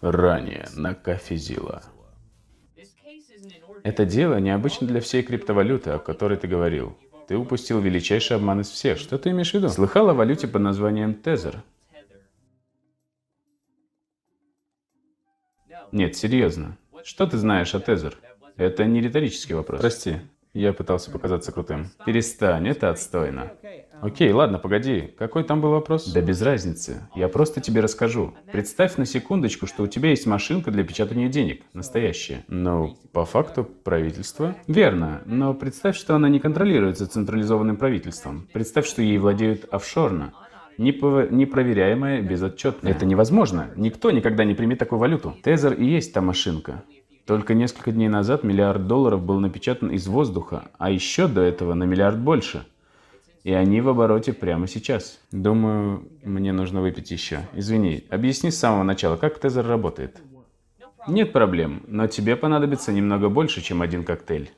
Ранее на Кафезила. Это дело необычно для всей криптовалюты, о которой ты говорил. Ты упустил величайший обман из всех. Что ты имеешь в виду? Слыхал о валюте под названием Тезер? Нет, серьезно. Что ты знаешь о Тезер? Это не риторический вопрос. Прости, я пытался показаться крутым. Перестань, это отстойно. Окей, ладно, погоди. Какой там был вопрос? Да без разницы. Я просто тебе расскажу. Представь на секундочку, что у тебя есть машинка для печатания денег. Настоящая. Ну, по факту правительство. Верно. Но представь, что она не контролируется централизованным правительством. Представь, что ей владеют офшорно. Непроверяемая, безотчетная. Это невозможно. Никто никогда не примет такую валюту. Тезер и есть та машинка. Только несколько дней назад миллиард долларов был напечатан из воздуха, а еще до этого на миллиард больше. И они в обороте прямо сейчас. Думаю, мне нужно выпить еще. Извини, объясни с самого начала, как Тезер работает. Нет проблем, но тебе понадобится немного больше, чем один коктейль.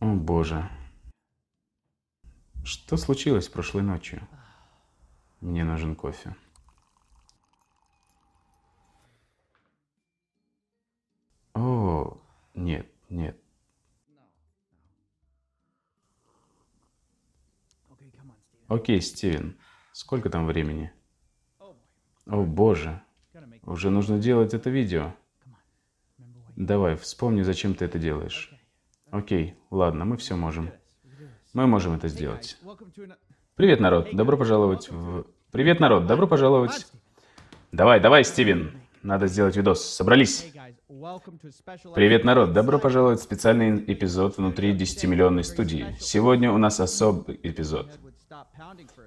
О боже. Что случилось прошлой ночью? Мне нужен кофе. Окей, Стивен, сколько там времени? О боже, уже нужно делать это видео. Давай, вспомни, зачем ты это делаешь. Окей, ладно, мы все можем. Мы можем это сделать. Привет, народ, добро пожаловать в... Привет, народ, добро пожаловать. Давай, давай, Стивен, надо сделать видос. Собрались. Привет, народ! Добро пожаловать в специальный эпизод внутри 10-миллионной студии. Сегодня у нас особый эпизод.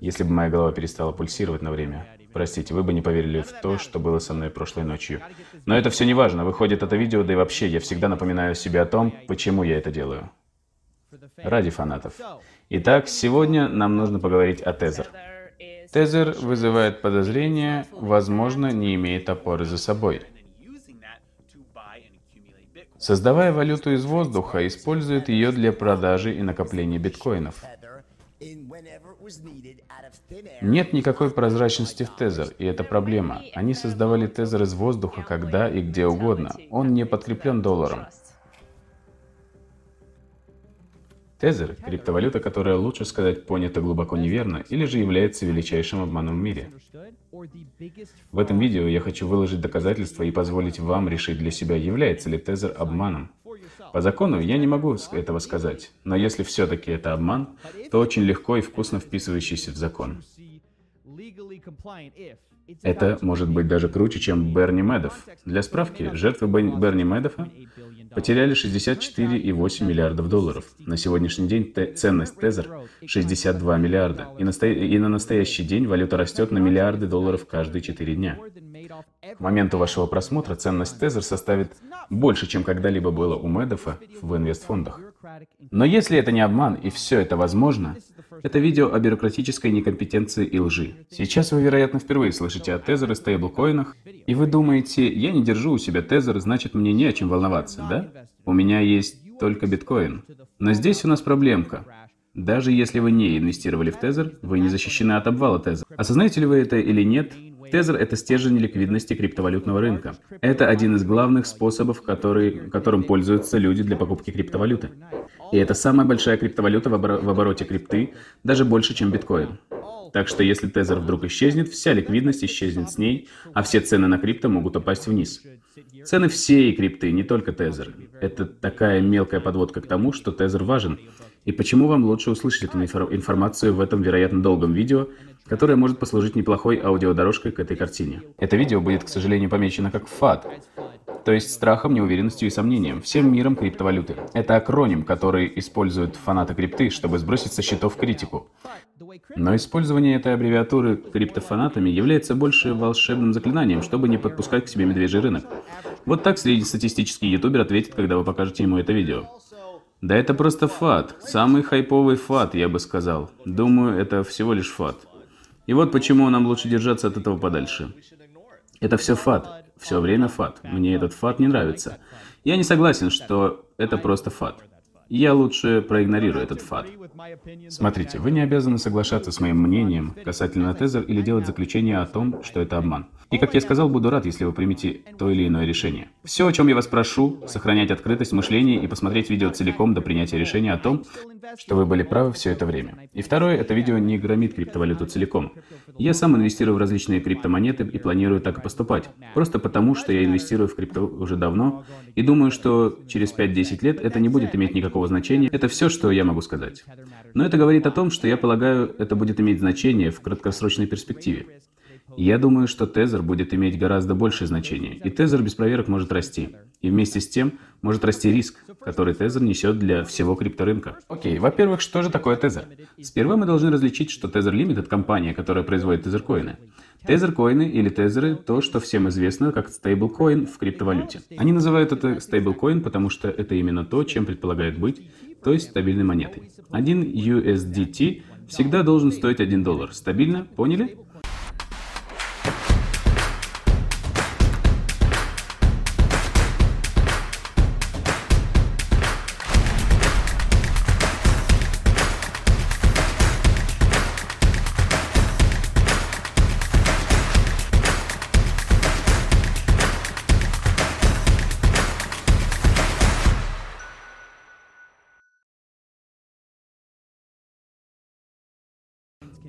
Если бы моя голова перестала пульсировать на время, простите, вы бы не поверили в то, что было со мной прошлой ночью. Но это все не важно. Выходит это видео, да и вообще, я всегда напоминаю себе о том, почему я это делаю. Ради фанатов. Итак, сегодня нам нужно поговорить о Тезер. Тезер вызывает подозрения, возможно, не имеет опоры за собой. Создавая валюту из воздуха, использует ее для продажи и накопления биткоинов. Нет никакой прозрачности в Тезер, и это проблема. Они создавали Тезер из воздуха когда и где угодно. Он не подкреплен долларом. Тезер – криптовалюта, которая, лучше сказать, понята глубоко неверно, или же является величайшим обманом в мире. В этом видео я хочу выложить доказательства и позволить вам решить для себя, является ли Тезер обманом. По закону я не могу этого сказать, но если все-таки это обман, то очень легко и вкусно вписывающийся в закон. Это может быть даже круче, чем Берни Медов. Для справки, жертвы Берни Медофа потеряли 64,8 миллиардов долларов. На сегодняшний день ценность Тезер 62 миллиарда. И, и на настоящий день валюта растет на миллиарды долларов каждые 4 дня. К моменту вашего просмотра ценность Тезер составит больше, чем когда-либо было у Медофа в инвестфондах. Но если это не обман и все это возможно, это видео о бюрократической некомпетенции и лжи. Сейчас вы, вероятно, впервые слышите о тезер и стейблкоинах, и вы думаете, я не держу у себя тезер, значит мне не о чем волноваться, да? У меня есть только биткоин. Но здесь у нас проблемка. Даже если вы не инвестировали в тезер, вы не защищены от обвала тезер. Осознаете ли вы это или нет, Тезер – это стержень ликвидности криптовалютного рынка. Это один из главных способов, который, которым пользуются люди для покупки криптовалюты. И это самая большая криптовалюта в, обор в обороте крипты, даже больше, чем биткоин. Так что если тезер вдруг исчезнет, вся ликвидность исчезнет с ней, а все цены на крипто могут упасть вниз. Цены всей крипты, не только тезер. Это такая мелкая подводка к тому, что тезер важен. И почему вам лучше услышать эту информацию в этом, вероятно, долгом видео, которое может послужить неплохой аудиодорожкой к этой картине. Это видео будет, к сожалению, помечено как ФАТ, то есть страхом, неуверенностью и сомнением, всем миром криптовалюты. Это акроним, который используют фанаты крипты, чтобы сбросить со счетов критику. Но использование этой аббревиатуры криптофанатами является больше волшебным заклинанием, чтобы не подпускать к себе медвежий рынок. Вот так среднестатистический ютубер ответит, когда вы покажете ему это видео. Да это просто фат. Самый хайповый фат, я бы сказал. Думаю, это всего лишь фат. И вот почему нам лучше держаться от этого подальше. Это все фат. Все время фат. Мне этот фат не нравится. Я не согласен, что это просто фат. Я лучше проигнорирую этот факт. Смотрите, вы не обязаны соглашаться с моим мнением касательно Тезер или делать заключение о том, что это обман. И, как я сказал, буду рад, если вы примете то или иное решение. Все, о чем я вас прошу, сохранять открытость мышления и посмотреть видео целиком до принятия решения о том, что вы были правы все это время. И второе, это видео не громит криптовалюту целиком. Я сам инвестирую в различные криптомонеты и планирую так и поступать. Просто потому, что я инвестирую в крипто уже давно и думаю, что через 5-10 лет это не будет иметь никакого значения. Это все, что я могу сказать. Но это говорит о том, что я полагаю, это будет иметь значение в краткосрочной перспективе. Я думаю, что тезер будет иметь гораздо большее значение, и тезер без проверок может расти. И вместе с тем может расти риск, который тезер несет для всего крипторынка. Окей, во-первых, что же такое тезер? Сперва мы должны различить, что Tether Limited – компания, которая производит тезеркоины. Тезеркоины или тезеры – то, что всем известно как стейблкоин в криптовалюте. Они называют это стейблкоин, потому что это именно то, чем предполагает быть, то есть стабильной монетой. Один USDT всегда должен стоить 1 доллар. Стабильно? Поняли?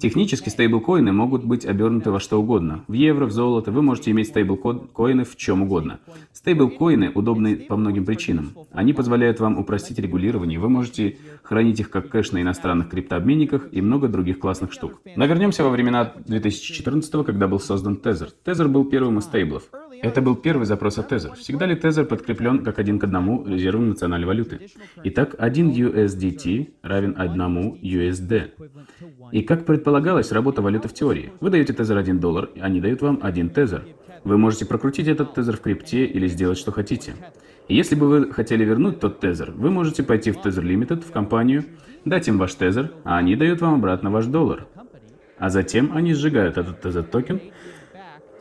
Технически стейблкоины могут быть обернуты во что угодно. В евро, в золото. Вы можете иметь стейблкоины в чем угодно. Стейблкоины удобны по многим причинам. Они позволяют вам упростить регулирование. Вы можете хранить их как кэш на иностранных криптообменниках и много других классных штук. Но вернемся во времена 2014 когда был создан Tether. Tether был первым из стейблов. Это был первый запрос от Tether. Всегда ли Tether подкреплен как один к одному резервом национальной валюты? Итак, один USDT равен одному USD. И как предполагалось, работа валюты в теории. Вы даете Tether 1 доллар, они дают вам один Tether. Вы можете прокрутить этот Tether в крипте или сделать, что хотите. И если бы вы хотели вернуть тот Tether, вы можете пойти в Tether Limited, в компанию, дать им ваш Tether, а они дают вам обратно ваш доллар. А затем они сжигают этот Tether токен,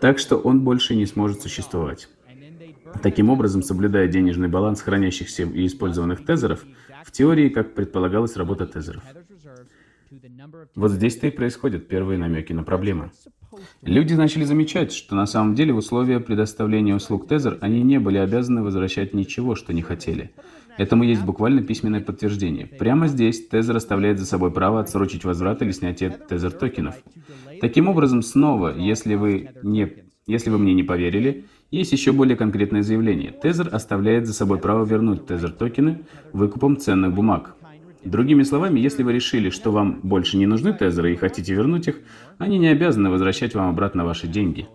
так что он больше не сможет существовать. Таким образом, соблюдая денежный баланс хранящихся и использованных тезеров, в теории, как предполагалось, работа тезеров. Вот здесь-то и происходят первые намеки на проблемы. Люди начали замечать, что на самом деле в условия предоставления услуг Тезер они не были обязаны возвращать ничего, что не хотели. Этому есть буквально письменное подтверждение. Прямо здесь Тезер оставляет за собой право отсрочить возврат или снятие Тезер токенов. Таким образом, снова, если вы, не, если вы мне не поверили, есть еще более конкретное заявление. Тезер оставляет за собой право вернуть Тезер токены выкупом ценных бумаг. Другими словами, если вы решили, что вам больше не нужны тезеры и хотите вернуть их, они не обязаны возвращать вам обратно ваши деньги.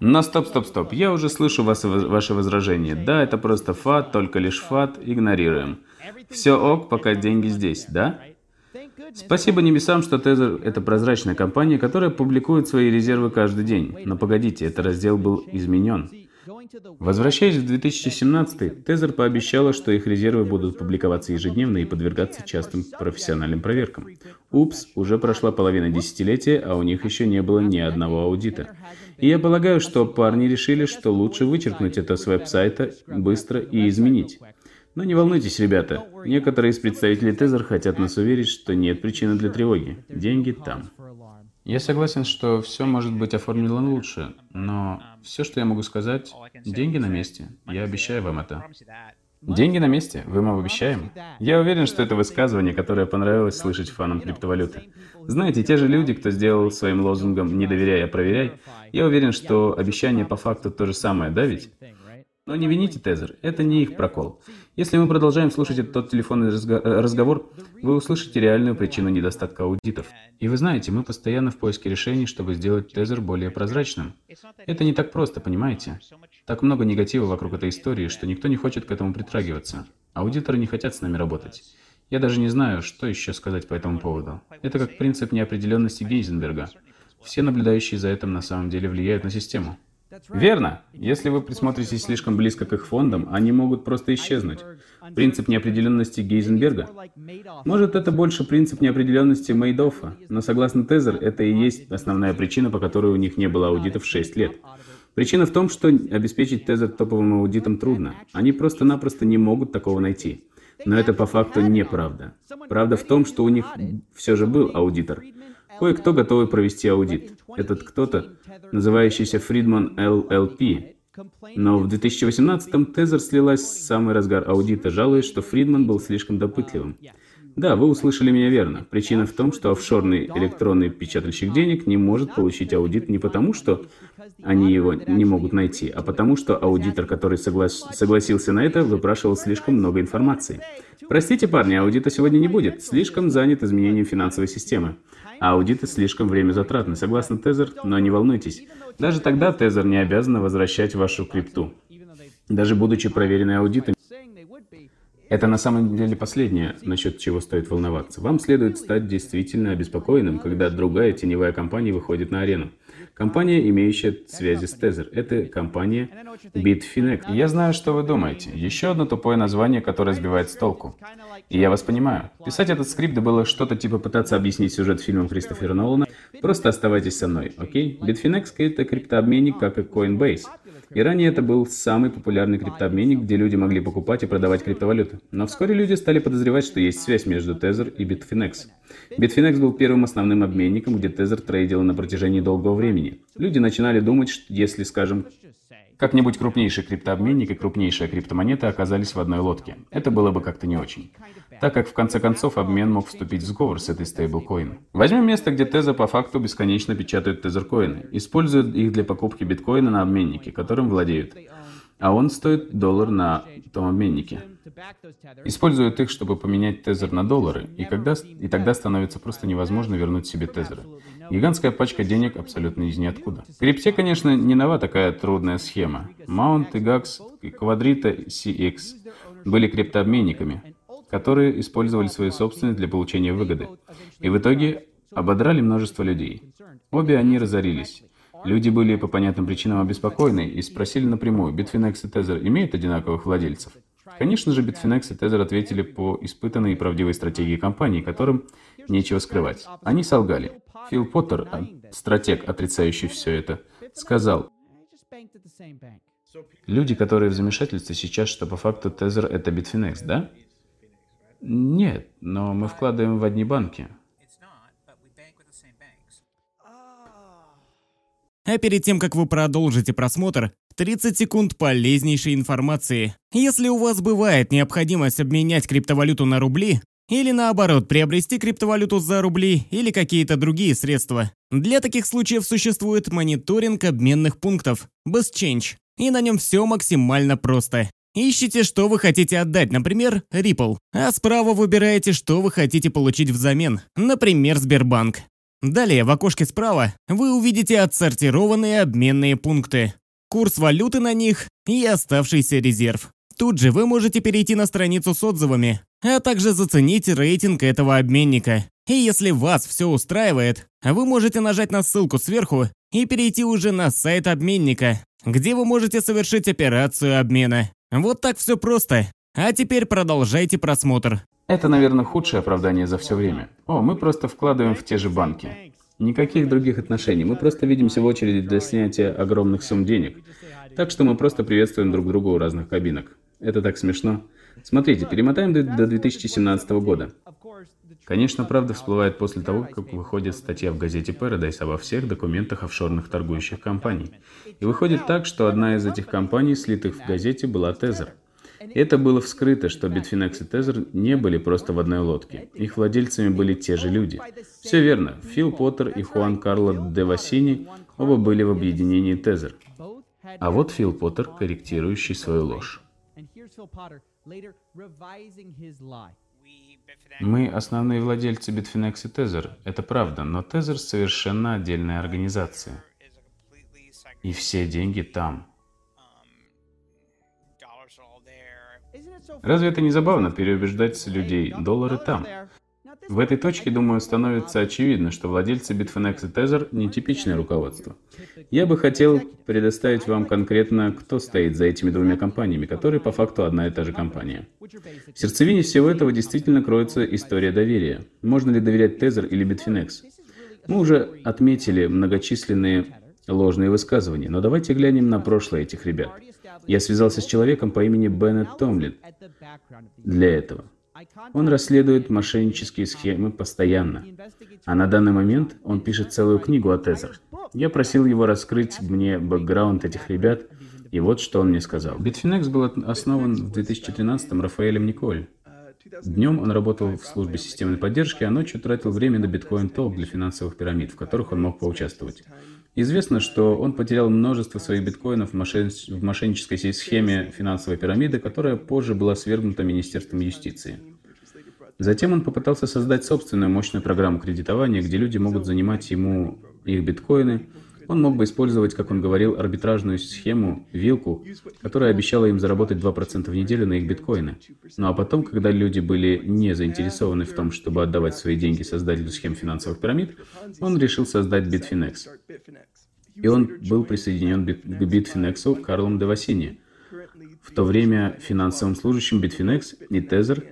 Но стоп, стоп, стоп. Я уже слышу вас, ваше возражение. Да, это просто фат, только лишь фат, игнорируем. Все ок, пока деньги здесь, да? Спасибо небесам, что Tether — это прозрачная компания, которая публикует свои резервы каждый день. Но погодите, этот раздел был изменен. Возвращаясь в 2017, Тезер пообещала, что их резервы будут публиковаться ежедневно и подвергаться частым профессиональным проверкам. Упс, уже прошла половина десятилетия, а у них еще не было ни одного аудита. И я полагаю, что парни решили, что лучше вычеркнуть это с веб-сайта быстро и изменить. Но не волнуйтесь, ребята. Некоторые из представителей Тезер хотят нас уверить, что нет причины для тревоги. Деньги там. Я согласен, что все может быть оформлено лучше, но все, что я могу сказать, деньги на месте. Я обещаю вам это. Деньги на месте, вы вам обещаем? Я уверен, что это высказывание, которое понравилось слышать фанам криптовалюты. Знаете, те же люди, кто сделал своим лозунгом «не доверяй, а проверяй», я уверен, что обещание по факту то же самое, да ведь? Но не вините Тезер, это не их прокол. Если мы продолжаем слушать этот телефонный разговор, вы услышите реальную причину недостатка аудитов. И вы знаете, мы постоянно в поиске решений, чтобы сделать Тезер более прозрачным. Это не так просто, понимаете? Так много негатива вокруг этой истории, что никто не хочет к этому притрагиваться. Аудиторы не хотят с нами работать. Я даже не знаю, что еще сказать по этому поводу. Это как принцип неопределенности Гейзенберга. Все наблюдающие за этим на самом деле влияют на систему. Верно. Если вы присмотритесь слишком близко к их фондам, они могут просто исчезнуть. Принцип неопределенности Гейзенберга? Может, это больше принцип неопределенности Мейдоффа, но согласно Тезер, это и есть основная причина, по которой у них не было аудитов 6 лет. Причина в том, что обеспечить Тезер топовым аудитом трудно. Они просто-напросто не могут такого найти. Но это по факту неправда. Правда в том, что у них все же был аудитор. Кое-кто готовый провести аудит. Этот кто-то, называющийся Фридман LLP. Но в 2018-м Тезер слилась в самый разгар аудита, жалуясь, что Фридман был слишком допытливым. Да, вы услышали меня верно. Причина в том, что офшорный электронный печатальщик денег не может получить аудит не потому, что они его не могут найти, а потому что аудитор, который соглас... согласился на это, выпрашивал слишком много информации. Простите, парни, аудита сегодня не будет. Слишком занят изменением финансовой системы. А аудиты слишком время затратны, согласно Тезер, но не волнуйтесь. Даже тогда Тезер не обязана возвращать вашу крипту. Даже будучи проверенной аудитом, это на самом деле последнее, насчет чего стоит волноваться. Вам следует стать действительно обеспокоенным, когда другая теневая компания выходит на арену. Компания, имеющая связи с Tether. Это компания Bitfinex. Я знаю, что вы думаете. Еще одно тупое название, которое сбивает с толку. И я вас понимаю. Писать этот скрипт было что-то типа пытаться объяснить сюжет фильмом Кристофера Нолана. Просто оставайтесь со мной, окей? Bitfinex — это криптообменник, как и Coinbase. И ранее это был самый популярный криптообменник, где люди могли покупать и продавать криптовалюты. Но вскоре люди стали подозревать, что есть связь между Tether и Bitfinex. Bitfinex был первым основным обменником, где Tether трейдил на протяжении долгого времени. Люди начинали думать, что если, скажем, как-нибудь крупнейший криптообменник и крупнейшая криптомонета оказались в одной лодке. Это было бы как-то не очень. Так как в конце концов обмен мог вступить в сговор с этой стейблкоин. Возьмем место, где Теза по факту бесконечно печатают тезеркоины, используют их для покупки биткоина на обменнике, которым владеют. А он стоит доллар на том обменнике. Используют их, чтобы поменять тезер на доллары, и, когда, и тогда становится просто невозможно вернуть себе тезеры. Гигантская пачка денег абсолютно из ниоткуда. В крипте, конечно, не нова такая трудная схема. Mount и GAX и Quadrita CX были криптообменниками, которые использовали свои собственные для получения выгоды. И в итоге ободрали множество людей. Обе они разорились. Люди были по понятным причинам обеспокоены и спросили напрямую, Bitfinex и Tether имеют одинаковых владельцев? Конечно же, Bitfinex и Tether ответили по испытанной и правдивой стратегии компании, которым нечего скрывать. Они солгали. Фил Поттер, а, стратег, отрицающий все это, сказал, люди, которые в замешательстве сейчас, что по факту Tether это Bitfinex, да? Нет, но мы вкладываем в одни банки. А перед тем, как вы продолжите просмотр, 30 секунд полезнейшей информации. Если у вас бывает необходимость обменять криптовалюту на рубли, или наоборот, приобрести криптовалюту за рубли или какие-то другие средства. Для таких случаев существует мониторинг обменных пунктов, BestChange, и на нем все максимально просто. Ищите, что вы хотите отдать, например, Ripple, а справа выбираете, что вы хотите получить взамен, например, Сбербанк. Далее в окошке справа вы увидите отсортированные обменные пункты, курс валюты на них и оставшийся резерв. Тут же вы можете перейти на страницу с отзывами, а также заценить рейтинг этого обменника. И если вас все устраивает, вы можете нажать на ссылку сверху и перейти уже на сайт обменника, где вы можете совершить операцию обмена. Вот так все просто. А теперь продолжайте просмотр. Это, наверное, худшее оправдание за все время. О, мы просто вкладываем в те же банки. Никаких других отношений. Мы просто видимся в очереди для снятия огромных сумм денег. Так что мы просто приветствуем друг друга у разных кабинок. Это так смешно. Смотрите, перемотаем до, до 2017 года. Конечно, правда всплывает после того, как выходит статья в газете Paradise обо всех документах офшорных торгующих компаний. И выходит так, что одна из этих компаний, слитых в газете, была Tether. Это было вскрыто, что Bitfinex и Tether не были просто в одной лодке. Их владельцами были те же люди. Все верно. Фил Поттер и Хуан Карло де Васини оба были в объединении Tether. А вот Фил Поттер, корректирующий свою ложь. Мы основные владельцы Bitfinex и Tether, это правда, но Tether совершенно отдельная организация. И все деньги там. Разве это не забавно переубеждать людей? Доллары там. В этой точке, думаю, становится очевидно, что владельцы Bitfinex и Tether – нетипичное руководство. Я бы хотел предоставить вам конкретно, кто стоит за этими двумя компаниями, которые по факту одна и та же компания. В сердцевине всего этого действительно кроется история доверия. Можно ли доверять Tether или Bitfinex? Мы уже отметили многочисленные ложные высказывания. Но давайте глянем на прошлое этих ребят. Я связался с человеком по имени Беннет Томлин для этого. Он расследует мошеннические схемы постоянно. А на данный момент он пишет целую книгу о Тезер. Я просил его раскрыть мне бэкграунд этих ребят, и вот что он мне сказал. Bitfinex был основан в 2013-м Рафаэлем Николь. Днем он работал в службе системной поддержки, а ночью тратил время на биткоин толк для финансовых пирамид, в которых он мог поучаствовать. Известно, что он потерял множество своих биткоинов в, мошен... в мошеннической схеме финансовой пирамиды, которая позже была свергнута Министерством юстиции. Затем он попытался создать собственную мощную программу кредитования, где люди могут занимать ему их биткоины, он мог бы использовать, как он говорил, арбитражную схему, вилку, которая обещала им заработать 2% в неделю на их биткоины. Ну а потом, когда люди были не заинтересованы в том, чтобы отдавать свои деньги создателю схем финансовых пирамид, он решил создать Bitfinex. И он был присоединен к Bitfinex Карлом Девасини, в то время финансовым служащим Bitfinex и Tether,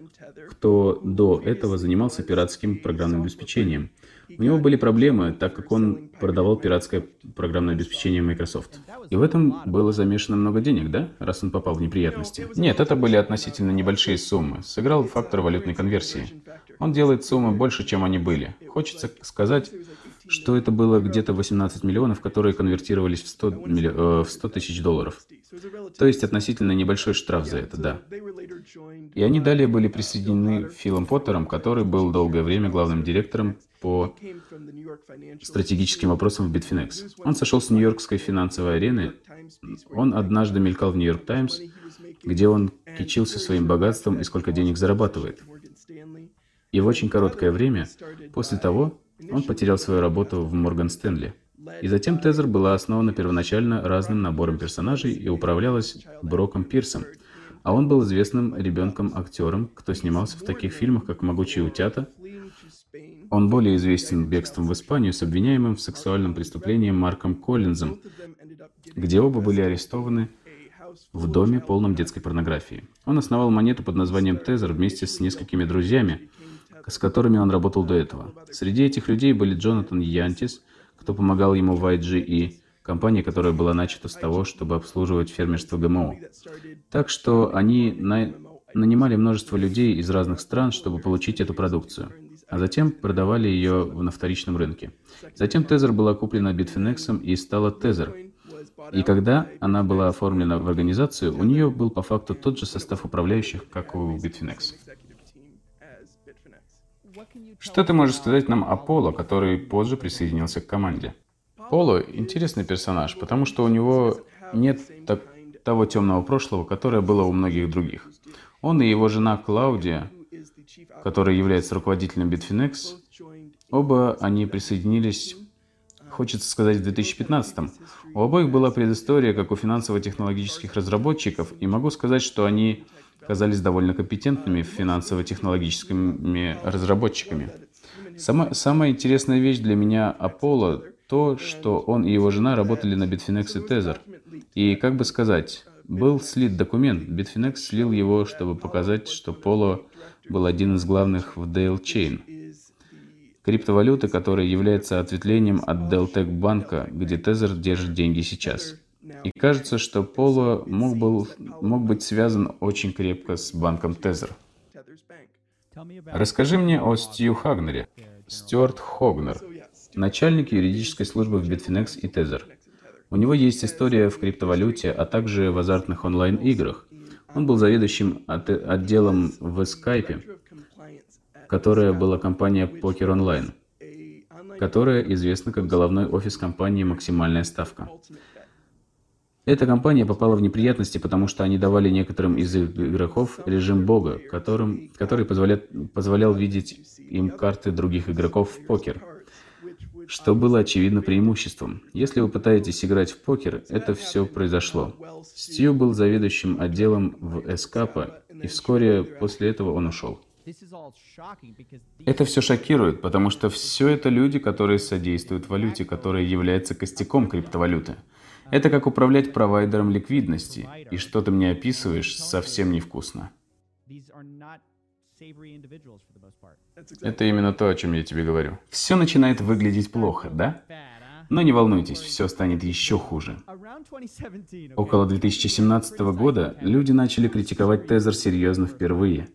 кто до этого занимался пиратским программным обеспечением – у него были проблемы, так как он продавал пиратское программное обеспечение Microsoft. И в этом было замешано много денег, да, раз он попал в неприятности? Нет, это были относительно небольшие суммы. Сыграл фактор валютной конверсии. Он делает суммы больше, чем они были. Хочется сказать, что это было где-то 18 миллионов, которые конвертировались в 100, милли... э, в 100 тысяч долларов. То есть относительно небольшой штраф за это, да. И они далее были присоединены Филом Поттером, который был долгое время главным директором по стратегическим вопросам в Bitfinex. Он сошел с Нью-Йоркской финансовой арены. Он однажды мелькал в Нью-Йорк Таймс, где он кичился своим богатством и сколько денег зарабатывает. И в очень короткое время после того он потерял свою работу в Морган Стэнли. И затем Тезер была основана первоначально разным набором персонажей и управлялась Броком Пирсом. А он был известным ребенком-актером, кто снимался в таких фильмах, как «Могучие утята», он более известен бегством в Испанию с обвиняемым в сексуальном преступлении Марком Коллинзом, где оба были арестованы в доме, полном детской порнографии. Он основал монету под названием Тезер вместе с несколькими друзьями, с которыми он работал до этого. Среди этих людей были Джонатан Янтис, кто помогал ему в IGE, компания, которая была начата с того, чтобы обслуживать фермерство ГМО. Так что они на... нанимали множество людей из разных стран, чтобы получить эту продукцию а затем продавали ее на вторичном рынке. Затем Тезер была куплена Bitfinex и стала Тезер. И когда она была оформлена в организацию, у нее был по факту тот же состав управляющих, как у Bitfinex. Что ты можешь сказать нам о Поло, который позже присоединился к команде? Поло – интересный персонаж, потому что у него нет так, того темного прошлого, которое было у многих других. Он и его жена Клаудия который является руководителем Bitfinex, оба они присоединились, хочется сказать, в 2015 -м. У обоих была предыстория, как у финансово-технологических разработчиков, и могу сказать, что они казались довольно компетентными финансово-технологическими разработчиками. Сама, самая интересная вещь для меня Аполло то, что он и его жена работали на Bitfinex и Tether. И, как бы сказать, был слит документ. Bitfinex слил его, чтобы показать, что Поло был один из главных в Dale Chain. Криптовалюта, которая является ответвлением от Deltec банка, где Тезер держит деньги сейчас. И кажется, что Поло мог, был, мог быть связан очень крепко с банком Тезер. Расскажи мне о Стью Хагнере. Стюарт Хогнер, начальник юридической службы в Bitfinex и Тезер. У него есть история в криптовалюте, а также в азартных онлайн-играх. Он был заведующим от, отделом в Skype, которая была компания Poker Online, которая известна как головной офис компании «Максимальная ставка». Эта компания попала в неприятности, потому что они давали некоторым из игроков режим бога, которым, который позволял, позволял видеть им карты других игроков в покер что было очевидно преимуществом. Если вы пытаетесь играть в покер, это все произошло. Стью был заведующим отделом в Эскапа, и вскоре после этого он ушел. Это все шокирует, потому что все это люди, которые содействуют валюте, которая является костяком криптовалюты. Это как управлять провайдером ликвидности, и что ты мне описываешь, совсем невкусно. Это именно то, о чем я тебе говорю. Все начинает выглядеть плохо, да? Но не волнуйтесь, все станет еще хуже. Около 2017 года люди начали критиковать Тезер серьезно впервые.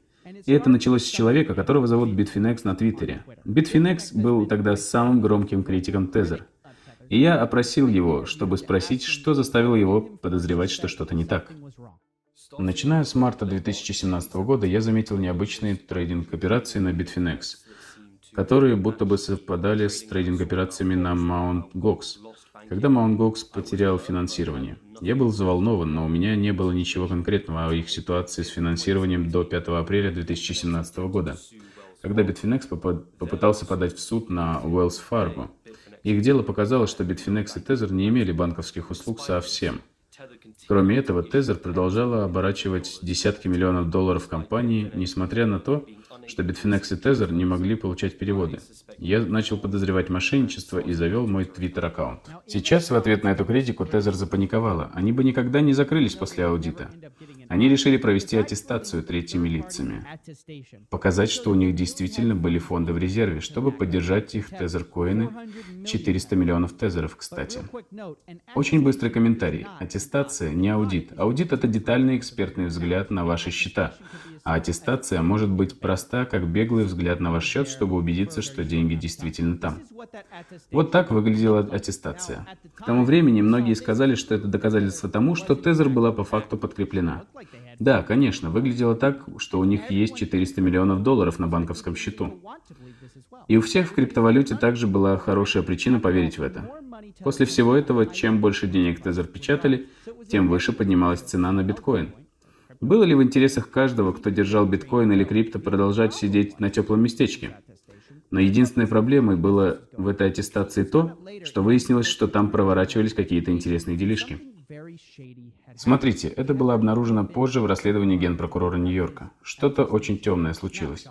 И это началось с человека, которого зовут Bitfinex на Твиттере. Bitfinex был тогда самым громким критиком Тезер. И я опросил его, чтобы спросить, что заставило его подозревать, что что-то не так. Начиная с марта 2017 года, я заметил необычные трейдинг-операции на Bitfinex, которые будто бы совпадали с трейдинг-операциями на Mt. Gox, когда Mt. Gox потерял финансирование. Я был взволнован, но у меня не было ничего конкретного о их ситуации с финансированием до 5 апреля 2017 года, когда Bitfinex попытался подать в суд на Wells Fargo. Их дело показало, что Bitfinex и Tether не имели банковских услуг совсем. Кроме этого, Tether продолжала оборачивать десятки миллионов долларов компании, несмотря на то, что Bitfinex и Tether не могли получать переводы. Я начал подозревать мошенничество и завел мой твиттер-аккаунт. Сейчас, в ответ на эту критику, Tether запаниковала. Они бы никогда не закрылись после аудита. Они решили провести аттестацию третьими лицами. Показать, что у них действительно были фонды в резерве, чтобы поддержать их тезер-коины. 400 миллионов тезеров, кстати. Очень быстрый комментарий. Аттестация не аудит. Аудит — это детальный экспертный взгляд на ваши счета. А аттестация может быть проста, как беглый взгляд на ваш счет, чтобы убедиться, что деньги действительно там. Вот так выглядела аттестация. К тому времени многие сказали, что это доказательство тому, что Тезер была по факту подкреплена. Да, конечно, выглядело так, что у них есть 400 миллионов долларов на банковском счету. И у всех в криптовалюте также была хорошая причина поверить в это. После всего этого, чем больше денег Тезер печатали, тем выше поднималась цена на биткоин. Было ли в интересах каждого, кто держал биткоин или крипто, продолжать сидеть на теплом местечке? Но единственной проблемой было в этой аттестации то, что выяснилось, что там проворачивались какие-то интересные делишки. Смотрите, это было обнаружено позже в расследовании генпрокурора Нью-Йорка. Что-то очень темное случилось.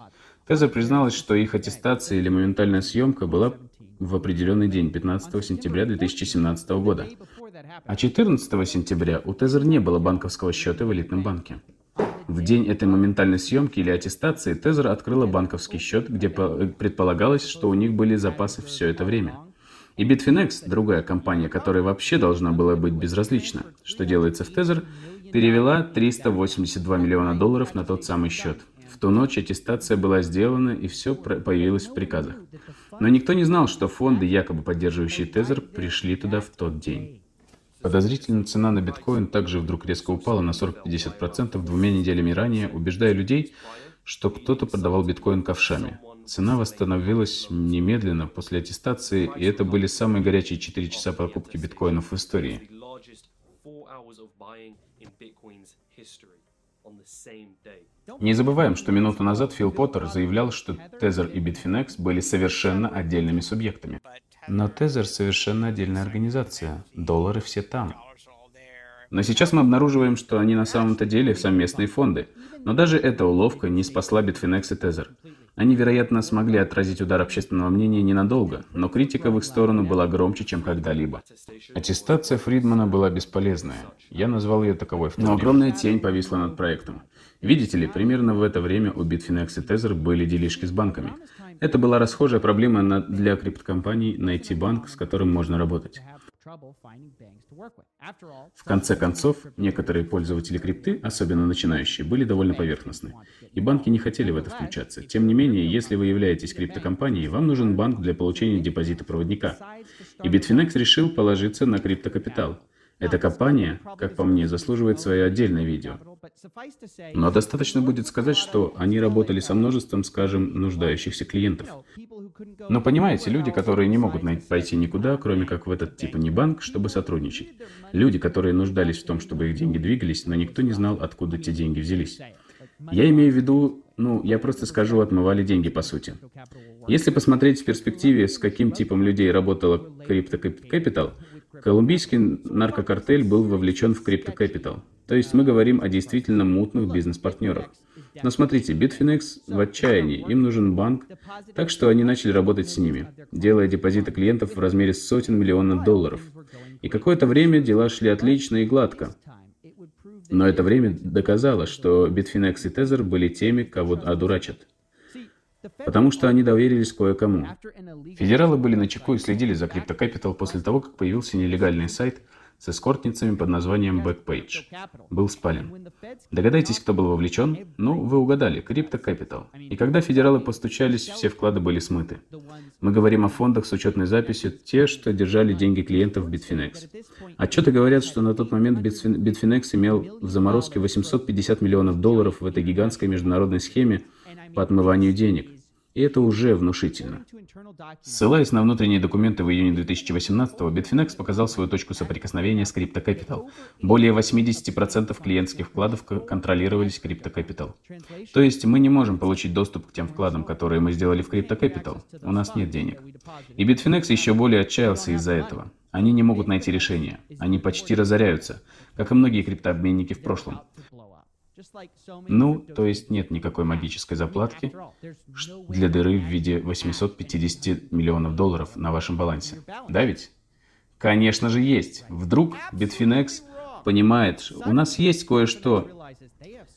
Теза призналась, что их аттестация или моментальная съемка была в определенный день, 15 сентября 2017 года. А 14 сентября у Тезер не было банковского счета в элитном банке. В день этой моментальной съемки или аттестации Тезер открыла банковский счет, где предполагалось, что у них были запасы все это время. И Bitfinex, другая компания, которая вообще должна была быть безразлична, что делается в Тезер, перевела 382 миллиона долларов на тот самый счет. Ту ночь аттестация была сделана, и все появилось в приказах. Но никто не знал, что фонды, якобы поддерживающие Тезер, пришли туда в тот день. Подозрительно цена на биткоин также вдруг резко упала на 40-50% двумя неделями ранее, убеждая людей, что кто-то продавал биткоин ковшами. Цена восстановилась немедленно после аттестации, и это были самые горячие 4 часа покупки биткоинов в истории. Не забываем, что минуту назад Фил Поттер заявлял, что Тезер и Bitfinex были совершенно отдельными субъектами. Но Тезер совершенно отдельная организация. Доллары все там. Но сейчас мы обнаруживаем, что они на самом-то деле совместные фонды. Но даже эта уловка не спасла Bitfinex и Тезер. Они, вероятно, смогли отразить удар общественного мнения ненадолго, но критика в их сторону была громче, чем когда-либо. Аттестация Фридмана была бесполезная. Я назвал ее таковой. Но огромная тень повисла над проектом. Видите ли, примерно в это время у Bitfinex и Tether были делишки с банками. Это была расхожая проблема для криптокомпаний найти банк, с которым можно работать. В конце концов, некоторые пользователи крипты, особенно начинающие, были довольно поверхностны, и банки не хотели в это включаться. Тем не менее, если вы являетесь криптокомпанией, вам нужен банк для получения депозита проводника. И Bitfinex решил положиться на криптокапитал. Эта компания, как по мне, заслуживает свое отдельное видео. Но достаточно будет сказать, что они работали со множеством, скажем, нуждающихся клиентов. Но понимаете, люди, которые не могут пойти никуда, кроме как в этот типа не банк, чтобы сотрудничать. Люди, которые нуждались в том, чтобы их деньги двигались, но никто не знал, откуда те деньги взялись. Я имею в виду, ну, я просто скажу, отмывали деньги, по сути. Если посмотреть в перспективе, с каким типом людей работала Crypto Capital, Колумбийский наркокартель был вовлечен в криптокапитал. То есть мы говорим о действительно мутных бизнес-партнерах. Но смотрите, Bitfinex в отчаянии, им нужен банк, так что они начали работать с ними, делая депозиты клиентов в размере сотен миллионов долларов. И какое-то время дела шли отлично и гладко. Но это время доказало, что Bitfinex и Tether были теми, кого одурачат. Потому что они доверились кое-кому. Федералы были на чеку и следили за CryptoCapital после того, как появился нелегальный сайт с эскортницами под названием Backpage. Был спален. Догадайтесь, кто был вовлечен? Ну, вы угадали, CryptoCapital. И когда федералы постучались, все вклады были смыты. Мы говорим о фондах с учетной записью, те, что держали деньги клиентов Bitfinex. Отчеты говорят, что на тот момент Bitfinex имел в заморозке 850 миллионов долларов в этой гигантской международной схеме, по отмыванию денег. И это уже внушительно. Ссылаясь на внутренние документы в июне 2018-го, Bitfinex показал свою точку соприкосновения с CryptoCapital. Более 80% клиентских вкладов контролировались CryptoCapital. То есть мы не можем получить доступ к тем вкладам, которые мы сделали в CryptoCapital. У нас нет денег. И Bitfinex еще более отчаялся из-за этого. Они не могут найти решение. Они почти разоряются, как и многие криптообменники в прошлом. Ну, то есть нет никакой магической заплатки для дыры в виде 850 миллионов долларов на вашем балансе. Да ведь? Конечно же есть. Вдруг Bitfinex понимает, у нас есть кое-что,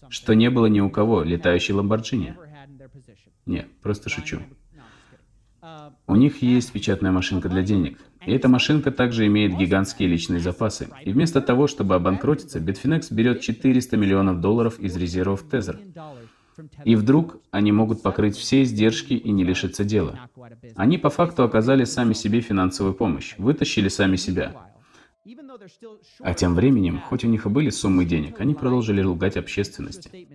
что не было ни у кого, летающий Ламборджини. Не, просто шучу. У них есть печатная машинка для денег. И эта машинка также имеет гигантские личные запасы. И вместо того, чтобы обанкротиться, Bitfinex берет 400 миллионов долларов из резервов Tether. И вдруг они могут покрыть все издержки и не лишиться дела. Они по факту оказали сами себе финансовую помощь, вытащили сами себя. А тем временем, хоть у них и были суммы денег, они продолжили лгать общественности.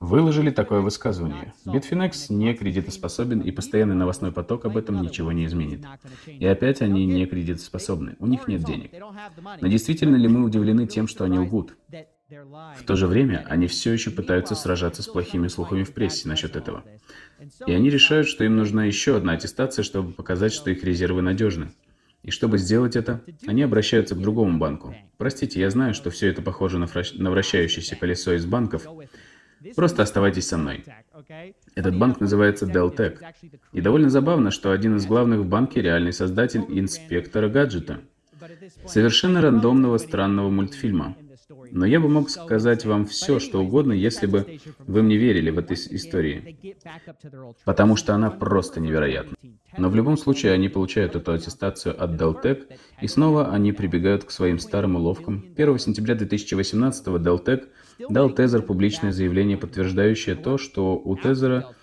Выложили такое высказывание. Bitfinex не кредитоспособен, и постоянный новостной поток об этом ничего не изменит. И опять они не кредитоспособны, у них нет денег. Но действительно ли мы удивлены тем, что они лгут? В то же время они все еще пытаются сражаться с плохими слухами в прессе насчет этого. И они решают, что им нужна еще одна аттестация, чтобы показать, что их резервы надежны. И чтобы сделать это, они обращаются к другому банку. Простите, я знаю, что все это похоже на, фращ... на вращающееся колесо из банков. Просто оставайтесь со мной. Этот банк называется Deltec. И довольно забавно, что один из главных в банке реальный создатель инспектора гаджета. Совершенно рандомного странного мультфильма. Но я бы мог сказать вам все, что угодно, если бы вы мне верили в этой истории. Потому что она просто невероятна. Но в любом случае они получают эту аттестацию от Deltec, и снова они прибегают к своим старым уловкам. 1 сентября 2018 Deltec дал Тезер публичное заявление, подтверждающее то, что у Тезера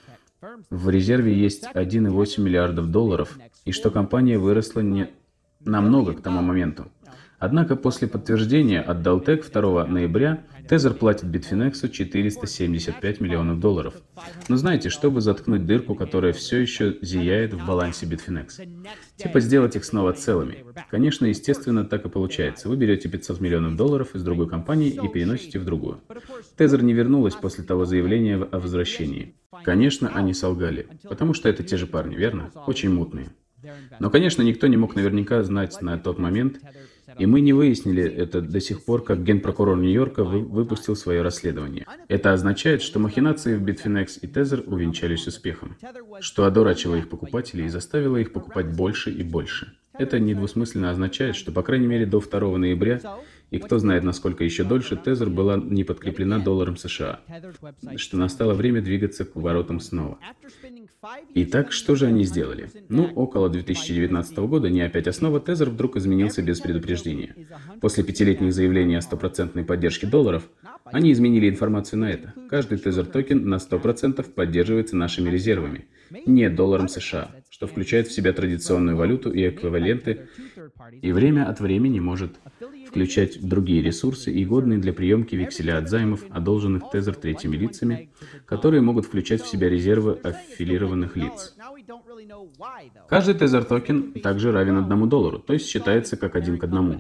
в резерве есть 1,8 миллиардов долларов, и что компания выросла не намного к тому моменту. Однако после подтверждения от Daltec 2 ноября Тезер платит Bitfinex 475 миллионов долларов. Но знаете, чтобы заткнуть дырку, которая все еще зияет в балансе Bitfinex? Типа сделать их снова целыми. Конечно, естественно, так и получается. Вы берете 500 миллионов долларов из другой компании и переносите в другую. Тезер не вернулась после того заявления о возвращении. Конечно, они солгали, потому что это те же парни, верно? Очень мутные. Но, конечно, никто не мог наверняка знать на тот момент, и мы не выяснили это до сих пор, как генпрокурор Нью-Йорка вы, выпустил свое расследование. Это означает, что махинации в Bitfinex и Tether увенчались успехом, что одурачило их покупателей и заставило их покупать больше и больше. Это недвусмысленно означает, что, по крайней мере, до 2 ноября и кто знает, насколько еще дольше, Тезер была не подкреплена долларом США, что настало время двигаться к воротам снова. Итак, что же они сделали? Ну, около 2019 года, не опять основа, Тезер вдруг изменился без предупреждения. После пятилетних заявлений о стопроцентной поддержке долларов, они изменили информацию на это. Каждый Тезер токен на 100% поддерживается нашими резервами, не долларом США, что включает в себя традиционную валюту и эквиваленты, и время от времени может включать другие ресурсы и годные для приемки векселя от займов, одолженных Тезер третьими лицами, которые могут включать в себя резервы аффилированных лиц. Каждый Тезер токен также равен одному доллару, то есть считается как один к одному.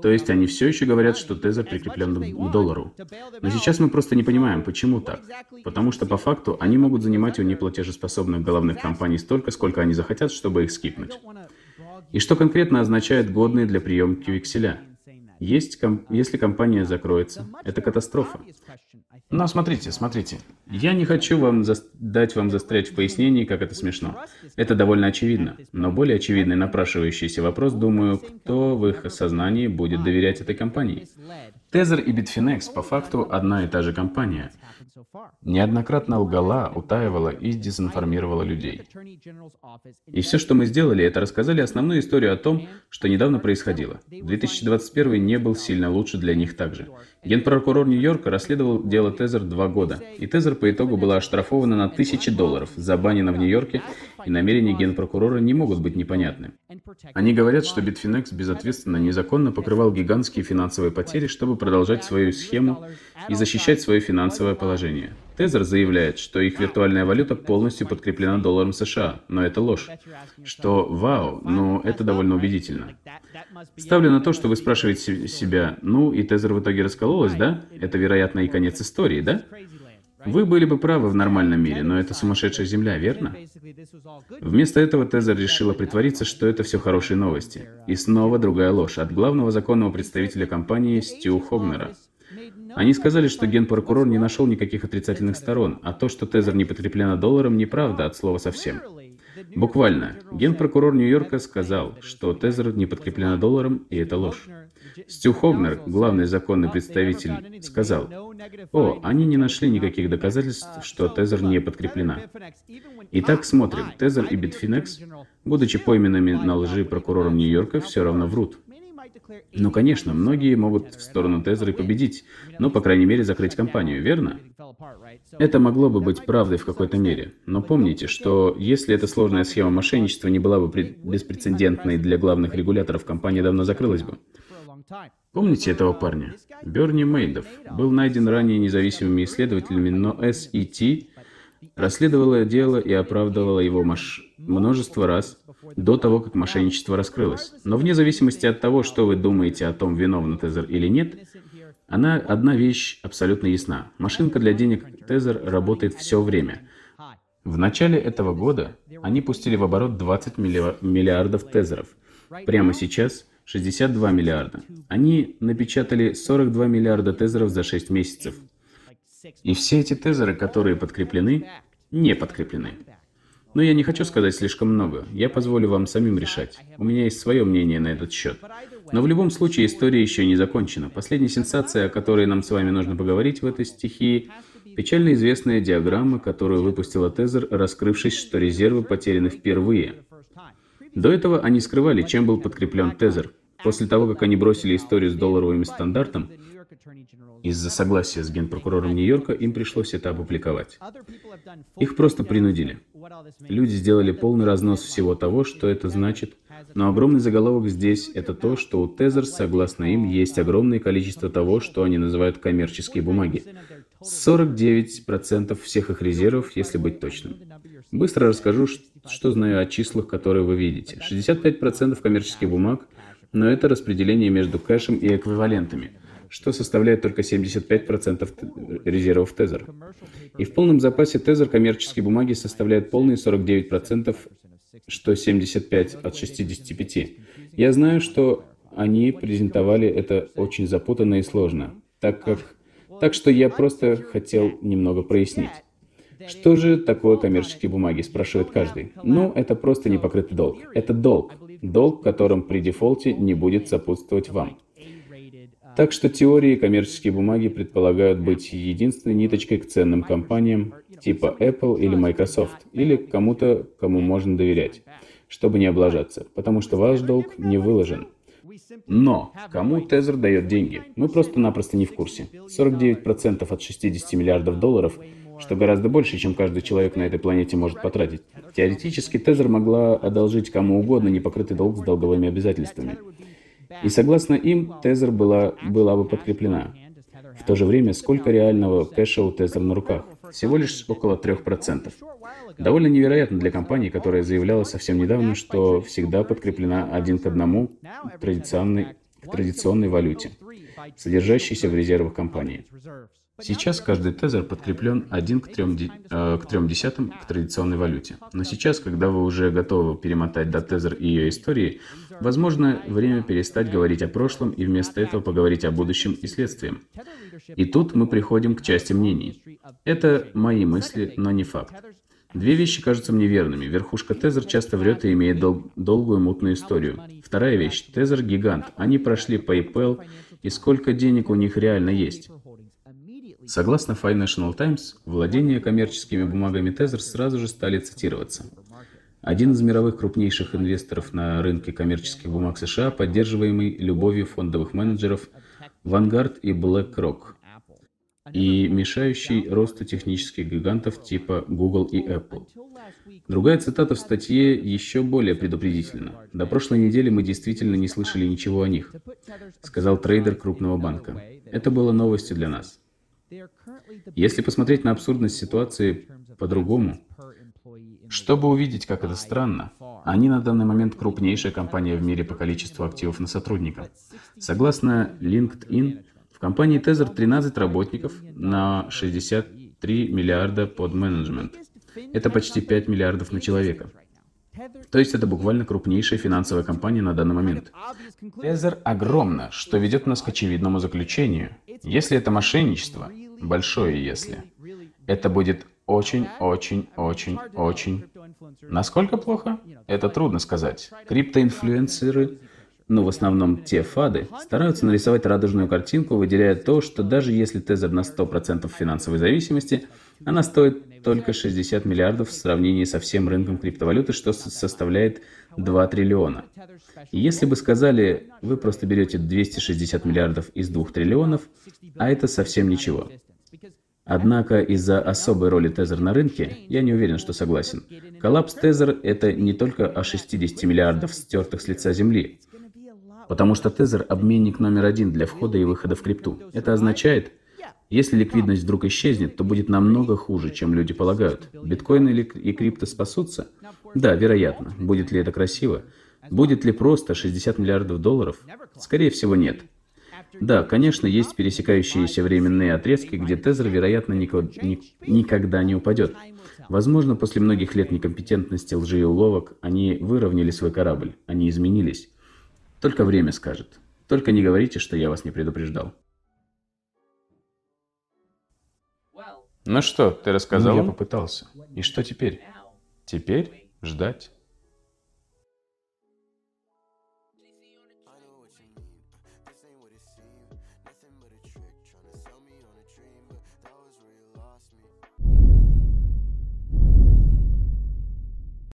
То есть они все еще говорят, что Тезер прикреплен к доллару. Но сейчас мы просто не понимаем, почему так. Потому что по факту они могут занимать у неплатежеспособных головных компаний столько, сколько они захотят, чтобы их скипнуть. И что конкретно означает годные для приемки векселя? Есть, ком... если компания закроется, это катастрофа. Но смотрите, смотрите. Я не хочу вам за... дать вам застрять в пояснении, как это смешно. Это довольно очевидно. Но более очевидный напрашивающийся вопрос, думаю, кто в их сознании будет доверять этой компании? Тезер и Bitfinex по факту одна и та же компания. Неоднократно лгала, утаивала и дезинформировала людей. И все, что мы сделали, это рассказали основную историю о том, что недавно происходило. 2021 не был сильно лучше для них также. Генпрокурор Нью-Йорка расследовал дело Тезер два года, и Тезер по итогу была оштрафована на тысячи долларов, забанена в Нью-Йорке, и намерения генпрокурора не могут быть непонятны. Они говорят, что Bitfinex безответственно незаконно покрывал гигантские финансовые потери, чтобы продолжать свою схему и защищать свое финансовое положение. Тезер заявляет, что их виртуальная валюта полностью подкреплена долларом США, но это ложь. Что вау, но это довольно убедительно. Ставлю на то, что вы спрашиваете себя, ну и Тезер в итоге раскололась, да? Это, вероятно, и конец истории, да? Вы были бы правы в нормальном мире, но это сумасшедшая земля, верно? Вместо этого Тезер решила притвориться, что это все хорошие новости. И снова другая ложь от главного законного представителя компании Стю Хогнера. Они сказали, что генпрокурор не нашел никаких отрицательных сторон, а то, что Тезер не подкреплена долларом, неправда от слова совсем. Буквально, генпрокурор Нью-Йорка сказал, что Тезер не подкреплена долларом, и это ложь. Стю Хогнер, главный законный представитель, сказал, «О, они не нашли никаких доказательств, что Тезер не подкреплена». Итак, смотрим. Тезер и Bitfinex, будучи пойменными на лжи прокурором Нью-Йорка, все равно врут. Ну, конечно, многие могут в сторону Тезера победить, но, по крайней мере, закрыть компанию, верно? Это могло бы быть правдой в какой-то мере. Но помните, что если эта сложная схема мошенничества не была бы беспрецедентной для главных регуляторов, компания давно закрылась бы. Помните этого парня? Берни Мейдов был найден ранее независимыми исследователями, но SET расследовала дело и оправдывала его маш... множество раз до того, как мошенничество раскрылось. Но вне зависимости от того, что вы думаете о том, виновна Тезер или нет, она одна вещь абсолютно ясна. Машинка для денег Тезер работает все время. В начале этого года они пустили в оборот 20 миллиардов Тезеров. Прямо сейчас 62 миллиарда. Они напечатали 42 миллиарда тезеров за 6 месяцев. И все эти тезеры, которые подкреплены, не подкреплены. Но я не хочу сказать слишком много. Я позволю вам самим решать. У меня есть свое мнение на этот счет. Но в любом случае история еще не закончена. Последняя сенсация, о которой нам с вами нужно поговорить в этой стихии, печально известная диаграмма, которую выпустила Тезер, раскрывшись, что резервы потеряны впервые. До этого они скрывали, чем был подкреплен Тезер. После того, как они бросили историю с долларовым стандартом, из-за согласия с генпрокурором Нью-Йорка им пришлось это опубликовать. Их просто принудили. Люди сделали полный разнос всего того, что это значит, но огромный заголовок здесь – это то, что у Тезер, согласно им, есть огромное количество того, что они называют коммерческие бумаги. 49% всех их резервов, если быть точным. Быстро расскажу, что знаю о числах, которые вы видите. 65% коммерческих бумаг, но это распределение между кэшем и эквивалентами, что составляет только 75% резервов Тезер. И в полном запасе Тезер коммерческие бумаги составляют полные 49%, что 75 от 65. Я знаю, что они презентовали это очень запутанно и сложно, так как... Так что я просто хотел немного прояснить. Что же такое коммерческие бумаги, спрашивает каждый. Ну, это просто непокрытый долг. Это долг. Долг, которым при дефолте не будет сопутствовать вам. Так что теории коммерческие бумаги предполагают быть единственной ниточкой к ценным компаниям типа Apple или Microsoft, или кому-то, кому можно доверять, чтобы не облажаться, потому что ваш долг не выложен. Но кому Тезер дает деньги? Мы просто-напросто не в курсе. 49% от 60 миллиардов долларов что гораздо больше, чем каждый человек на этой планете может потратить. Теоретически Тезер могла одолжить кому угодно непокрытый долг с долговыми обязательствами. И согласно им, Тезер была, была бы подкреплена. В то же время, сколько реального кэша у Тезер на руках? Всего лишь около 3%. Довольно невероятно для компании, которая заявляла совсем недавно, что всегда подкреплена один к одному традиционной, к традиционной валюте, содержащейся в резервах компании. Сейчас каждый тезер подкреплен один к трем, э, к трем десятым к традиционной валюте. Но сейчас, когда вы уже готовы перемотать до тезер и ее истории, возможно, время перестать говорить о прошлом и вместо этого поговорить о будущем и следствием. И тут мы приходим к части мнений. Это мои мысли, но не факт. Две вещи кажутся мне верными. Верхушка Тезер часто врет и имеет дол долгую мутную историю. Вторая вещь. Тезер – гигант. Они прошли PayPal и сколько денег у них реально есть. Согласно Financial Times, владение коммерческими бумагами Tether сразу же стали цитироваться. Один из мировых крупнейших инвесторов на рынке коммерческих бумаг США, поддерживаемый любовью фондовых менеджеров Vanguard и BlackRock, и мешающий росту технических гигантов типа Google и Apple. Другая цитата в статье еще более предупредительна. «До прошлой недели мы действительно не слышали ничего о них», сказал трейдер крупного банка. «Это было новостью для нас». Если посмотреть на абсурдность ситуации по-другому, чтобы увидеть, как это странно, они на данный момент крупнейшая компания в мире по количеству активов на сотрудника. Согласно LinkedIn, в компании Tether 13 работников на 63 миллиарда под менеджмент. Это почти 5 миллиардов на человека. То есть это буквально крупнейшая финансовая компания на данный момент. Tether огромна, что ведет нас к очевидному заключению. Если это мошенничество, большое если, это будет очень-очень-очень-очень... Насколько плохо? Это трудно сказать. Криптоинфлюенсеры, ну в основном те фады, стараются нарисовать радужную картинку, выделяя то, что даже если Тезер на 100% финансовой зависимости, она стоит только 60 миллиардов в сравнении со всем рынком криптовалюты, что составляет 2 триллиона. И если бы сказали, вы просто берете 260 миллиардов из 2 триллионов, а это совсем ничего. Однако из-за особой роли Тезер на рынке, я не уверен, что согласен. Коллапс Тезер – это не только о 60 миллиардов стертых с лица Земли. Потому что Тезер – обменник номер один для входа и выхода в крипту. Это означает, если ликвидность вдруг исчезнет, то будет намного хуже, чем люди полагают. Биткоин и крипто спасутся? Да, вероятно. Будет ли это красиво? Будет ли просто 60 миллиардов долларов? Скорее всего, нет. Да, конечно, есть пересекающиеся временные отрезки, где Тезер, вероятно, никод, ни, никогда не упадет. Возможно, после многих лет некомпетентности, лжи и уловок, они выровняли свой корабль, они изменились. Только время скажет. Только не говорите, что я вас не предупреждал. Ну что, ты рассказал? Ну, я попытался. И что теперь? Теперь ждать.